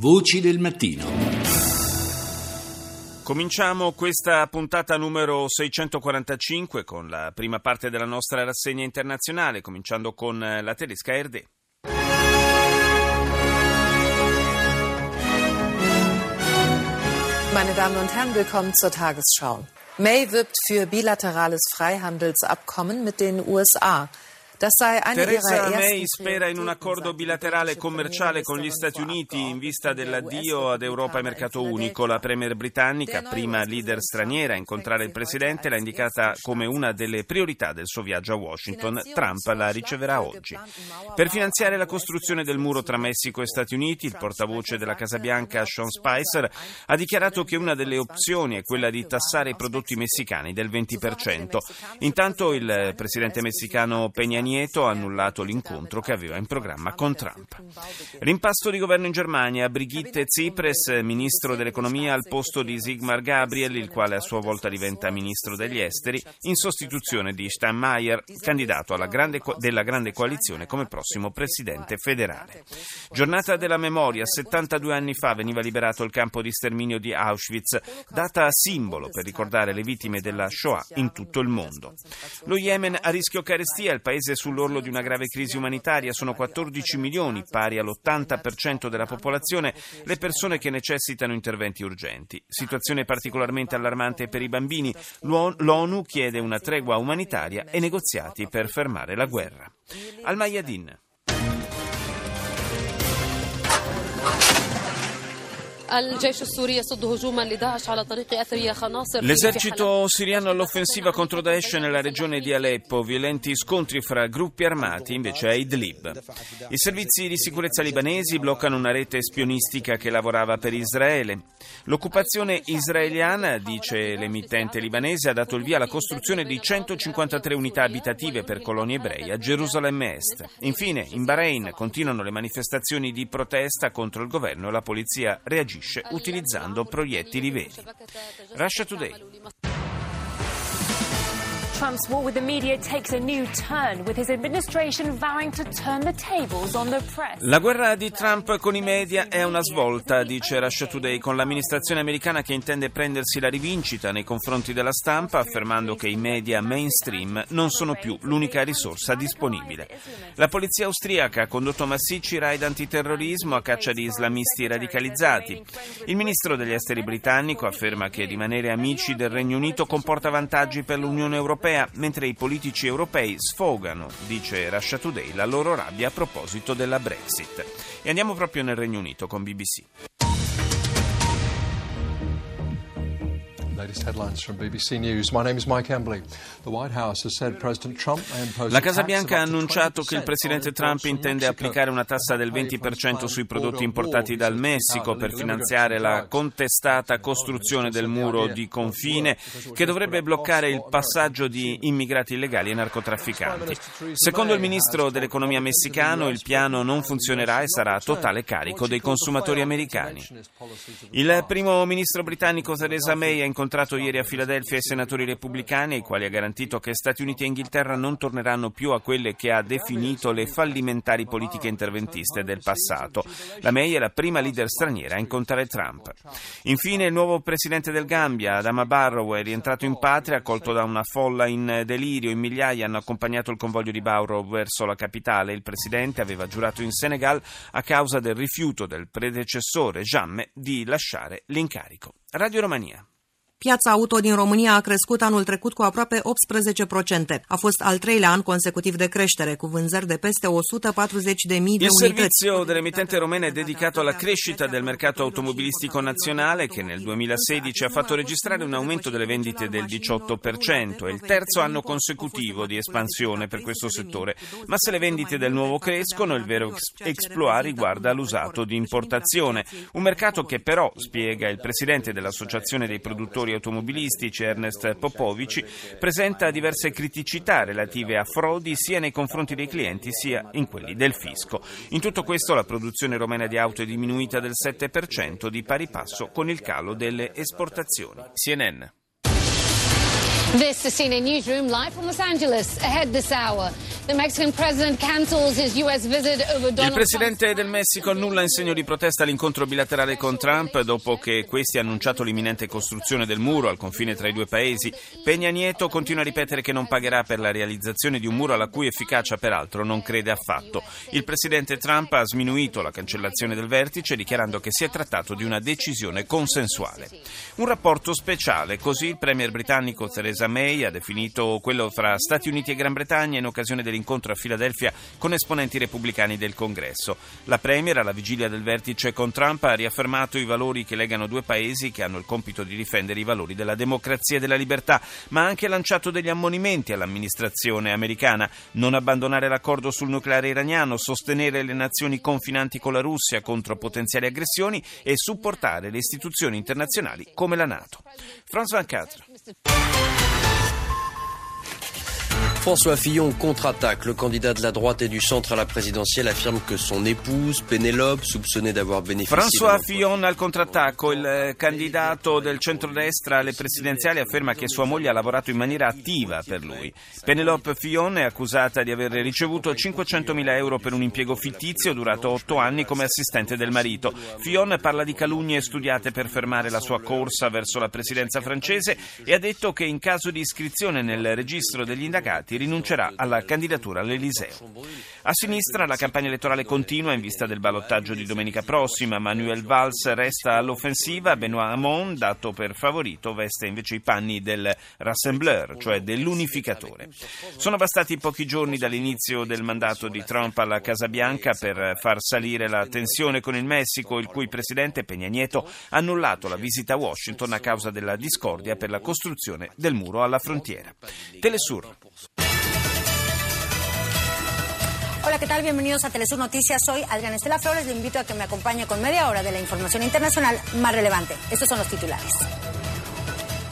Voci del mattino. Cominciamo questa puntata numero 645 con la prima parte della nostra rassegna internazionale, cominciando con la tedesca RD. Meine Damen und Herren, willkommen zur Tagesschau. May wirbt für bilaterales Freihandelsabkommen mit den USA. Theresa May spera in un accordo bilaterale commerciale con gli Stati Uniti in vista dell'addio ad Europa e mercato unico. La premier britannica, prima leader straniera a incontrare il presidente, l'ha indicata come una delle priorità del suo viaggio a Washington. Trump la riceverà oggi. Per finanziare la costruzione del muro tra Messico e Stati Uniti, il portavoce della Casa Bianca, Sean Spicer, ha dichiarato che una delle opzioni è quella di tassare i prodotti messicani del 20%. Intanto il presidente messicano Peña Nieto ha annullato l'incontro che aveva in programma con Trump. Rimpasto di governo in Germania, Brigitte Tsipras, ministro dell'economia al posto di Sigmar Gabriel, il quale a sua volta diventa ministro degli esteri, in sostituzione di Steinmeier, candidato grande, della grande coalizione come prossimo presidente federale. Giornata della memoria, 72 anni fa veniva liberato il campo di sterminio di Auschwitz, data simbolo per ricordare le vittime della Shoah in tutto il mondo. Lo Yemen a rischio carestia, il paese sull'orlo di una grave crisi umanitaria, sono 14 milioni, pari all'80% della popolazione, le persone che necessitano interventi urgenti. Situazione particolarmente allarmante per i bambini. L'ONU chiede una tregua umanitaria e negoziati per fermare la guerra. Al Mayadin. L'esercito siriano all'offensiva contro Daesh nella regione di Aleppo, violenti scontri fra gruppi armati invece a Idlib. I servizi di sicurezza libanesi bloccano una rete spionistica che lavorava per Israele. L'occupazione israeliana, dice l'emittente libanese, ha dato il via alla costruzione di 153 unità abitative per colonie ebrei a Gerusalemme Est. Infine, in Bahrain continuano le manifestazioni di protesta contro il governo e la polizia reagisce reagisce utilizzando proiettili veri. Russia Today. Trump's war with the media takes a new turn, with his administration vowing to turn the tables on the press. La guerra di Trump con i media è una svolta, dice Russia Today, con l'amministrazione americana che intende prendersi la rivincita nei confronti della stampa, affermando che i media mainstream non sono più l'unica risorsa disponibile. La polizia austriaca ha condotto massicci raid antiterrorismo a caccia di islamisti radicalizzati. Il ministro degli esteri britannico afferma che rimanere amici del Regno Unito comporta vantaggi per l'Unione Europea europea, mentre i politici europei sfogano, dice Russia Today, la loro rabbia a proposito della Brexit. E andiamo proprio nel Regno Unito con BBC. La Casa Bianca ha annunciato che il presidente Trump intende applicare una tassa del 20% sui prodotti importati dal Messico per finanziare la contestata costruzione del muro di confine che dovrebbe bloccare il passaggio di immigrati illegali e narcotrafficanti. Secondo il ministro dell'economia messicano il piano non funzionerà e sarà a totale carico dei consumatori americani. Il primo ministro britannico Theresa May ha incontrato incontrato ieri a Filadelfia i senatori repubblicani, ai quali ha garantito che Stati Uniti e Inghilterra non torneranno più a quelle che ha definito le fallimentari politiche interventiste del passato. La May è la prima leader straniera a incontrare Trump. Infine, il nuovo presidente del Gambia, Adama Barrow, è rientrato in patria, accolto da una folla in delirio. In migliaia hanno accompagnato il convoglio di Barrow verso la capitale. Il presidente aveva giurato in Senegal a causa del rifiuto del predecessore Jamme di lasciare l'incarico. Radio Romania. Piața auto din România a crescut anul trecut cu aproape 18%. A fost al treilea an consecutiv de creștere, cu vânzări de peste 140 de Il unități. servizio dell'emittente romena è dedicato alla crescita del mercato automobilistico nazionale che nel 2016 ha fatto registrare un aumento delle vendite del 18%. È il terzo anno consecutivo di espansione per questo settore. Ma se le vendite del nuovo crescono, il vero exploit riguarda l'usato di importazione. Un mercato che però, spiega il presidente dell'Associazione dei produttori operatori automobilistici Ernest Popovici presenta diverse criticità relative a frodi sia nei confronti dei clienti sia in quelli del fisco. In tutto questo la produzione romena di auto è diminuita del 7% di pari passo con il calo delle esportazioni. CNN. This is CNN Newsroom live from Los Angeles. Ahead this hour, Il presidente del Messico annulla in segno di protesta l'incontro bilaterale con Trump dopo che questi ha annunciato l'imminente costruzione del muro al confine tra i due paesi. Peña Nieto continua a ripetere che non pagherà per la realizzazione di un muro alla cui efficacia peraltro non crede affatto. Il presidente Trump ha sminuito la cancellazione del vertice dichiarando che si è trattato di una decisione consensuale. Un rapporto speciale, così il premier britannico Theresa May ha definito quello fra Stati Uniti e Gran Bretagna in occasione dell'incontro a Filadelfia con esponenti repubblicani del Congresso. La Premier, alla vigilia del vertice con Trump, ha riaffermato i valori che legano due paesi che hanno il compito di difendere i valori della democrazia e della libertà, ma ha anche lanciato degli ammonimenti all'amministrazione americana. Non abbandonare l'accordo sul nucleare iraniano, sostenere le nazioni confinanti con la Russia contro potenziali aggressioni e supportare le istituzioni internazionali come la Nato. Franz Van Catra. François Fillon contre-attaque. Le candidat de la droite et du centre à la présidentielle affirme que son épouse, Pénélope, soupçonnée d'avoir bénéficié... François Fillon al contrattacco. Il eh, candidato del centrodestra alle presidenziali afferma che sua moglie ha lavorato in maniera attiva per lui. Pénélope Fillon è accusata di aver ricevuto 500.000 euro per un impiego fittizio durato otto anni come assistente del marito. Fillon parla di calunnie studiate per fermare la sua corsa verso la presidenza francese e ha detto che in caso di iscrizione nel registro degli indagati rinuncerà alla candidatura all'Eliseo. A sinistra la campagna elettorale continua in vista del ballottaggio di domenica prossima. Manuel Valls resta all'offensiva, Benoît Hamon, dato per favorito, veste invece i panni del rassembleur, cioè dell'unificatore. Sono bastati pochi giorni dall'inizio del mandato di Trump alla Casa Bianca per far salire la tensione con il Messico, il cui presidente Peña Nieto ha annullato la visita a Washington a causa della discordia per la costruzione del muro alla frontiera. Telesur. Hola, ¿qué tal? Bienvenidos a Telesur Noticias. Soy Adriana Estela Flores. Le invito a que me acompañe con media hora de la información internacional más relevante. Estos son los titulares.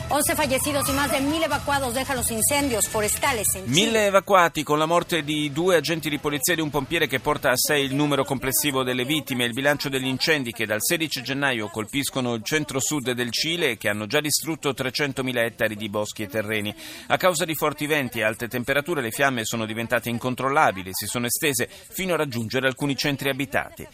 11 fallecidos y más de mil evacuados dejan los incendios forestales en Chile. Mille evacuati con la morte di due agenti di polizia e di un pompiere che porta a sé il numero complessivo delle vittime. Il bilancio degli incendi che dal 16 gennaio colpiscono il centro-sud del Cile e che hanno già distrutto 300.000 ettari di boschi e terreni. A causa di forti venti e alte temperature le fiamme sono diventate incontrollabili e si sono estese fino a raggiungere alcuni centri abitati.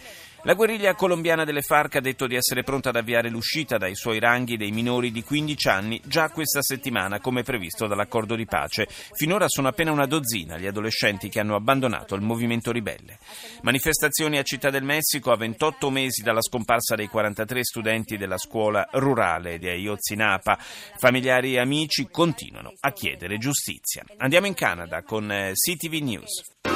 La guerriglia colombiana delle FARC ha detto di essere pronta ad avviare l'uscita dai suoi ranghi dei minori di 15 anni già questa settimana, come previsto dall'accordo di pace. Finora sono appena una dozzina gli adolescenti che hanno abbandonato il movimento ribelle. Manifestazioni a Città del Messico a 28 mesi dalla scomparsa dei 43 studenti della scuola rurale di Ayotzinapa. Familiari e amici continuano a chiedere giustizia. Andiamo in Canada con eh, CTV News.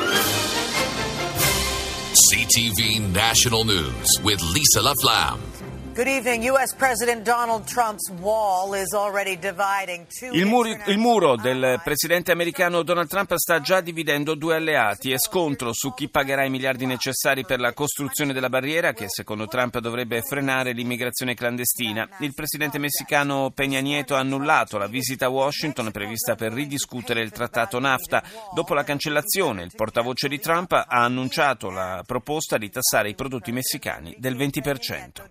CTV National News with Lisa LaFlamme. Good evening. U.S. President Donald Trump's wall is already dividing two Il, muri- il muro del presidente americano Donald Trump sta già dividendo due alleati e scontro su chi pagherà i miliardi necessari per la costruzione della barriera che secondo Trump dovrebbe frenare l'immigrazione clandestina. Il presidente messicano Peña Nieto ha annullato la visita a Washington prevista per ridiscutere il trattato NAFTA. Dopo la cancellazione, il portavoce di Trump ha annunciato la proposta di tassare i prodotti messicani del 20%.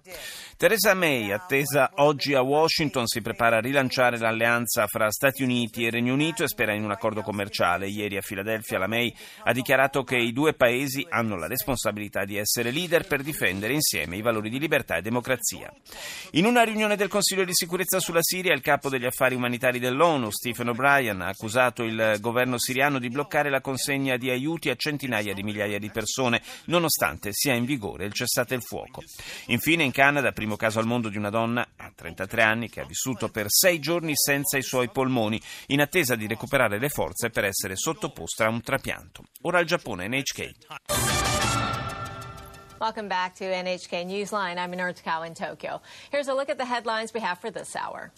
Theresa May, attesa oggi a Washington, si prepara a rilanciare l'alleanza fra Stati Uniti e Regno Unito e spera in un accordo commerciale. Ieri a Filadelfia la May ha dichiarato che i due paesi hanno la responsabilità di essere leader per difendere insieme i valori di libertà e democrazia. In una riunione del Consiglio di sicurezza sulla Siria, il capo degli affari umanitari dell'ONU, Stephen O'Brien, ha accusato il governo siriano di bloccare la consegna di aiuti a centinaia di migliaia di persone, nonostante sia in vigore il cessate il fuoco. Infine, in Canada, primo caso al mondo di una donna a 33 anni che ha vissuto per sei giorni senza i suoi polmoni, in attesa di recuperare le forze per essere sottoposta a un trapianto. Ora il Giappone, NHK. Welcome back to NHK Newsline. I'm Minor Takao in Tokyo. Here's a look at the headlines we have for this hour.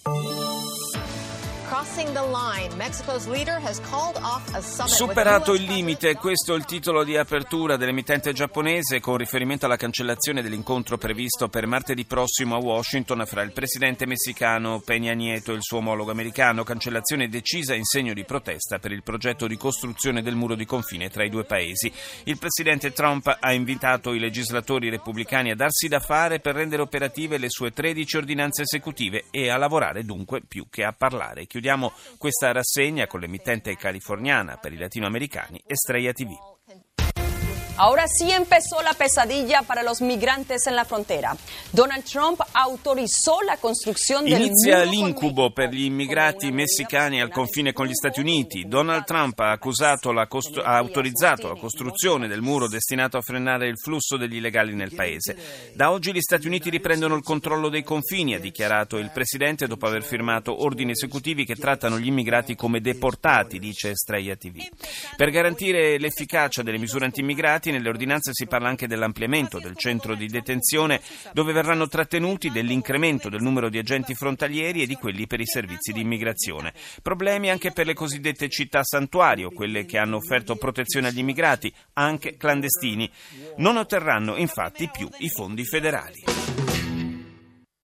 Superato il limite, questo è il titolo di apertura dell'emittente giapponese con riferimento alla cancellazione dell'incontro previsto per martedì prossimo a Washington fra il presidente messicano Peña Nieto e il suo omologo americano, cancellazione decisa in segno di protesta per il progetto di costruzione del muro di confine tra i due paesi. Il presidente Trump ha invitato i legislatori repubblicani a darsi da fare per rendere operative le sue 13 ordinanze esecutive e a lavorare dunque più che a parlare Chiudiamo questa rassegna con l'emittente californiana per i latinoamericani Estrella TV. Ahora sí empezó la pesadilla para los migrantes en la frontera. Donald Trump autorizó la costruzione del Inizia l'incubo per gli immigrati messicani al confine con gli Stati Uniti. Donald Trump ha, costru- ha autorizzato la costruzione del muro destinato a frenare il flusso degli illegali nel paese. Da oggi gli Stati Uniti riprendono il controllo dei confini, ha dichiarato il presidente dopo aver firmato ordini esecutivi che trattano gli immigrati come deportati, dice Estrella TV. Per garantire l'efficacia delle misure anti-immigrati infatti nelle ordinanze si parla anche dell'ampliamento del centro di detenzione dove verranno trattenuti, dell'incremento del numero di agenti frontalieri e di quelli per i servizi di immigrazione. Problemi anche per le cosiddette città santuario, quelle che hanno offerto protezione agli immigrati, anche clandestini. Non otterranno infatti più i fondi federali.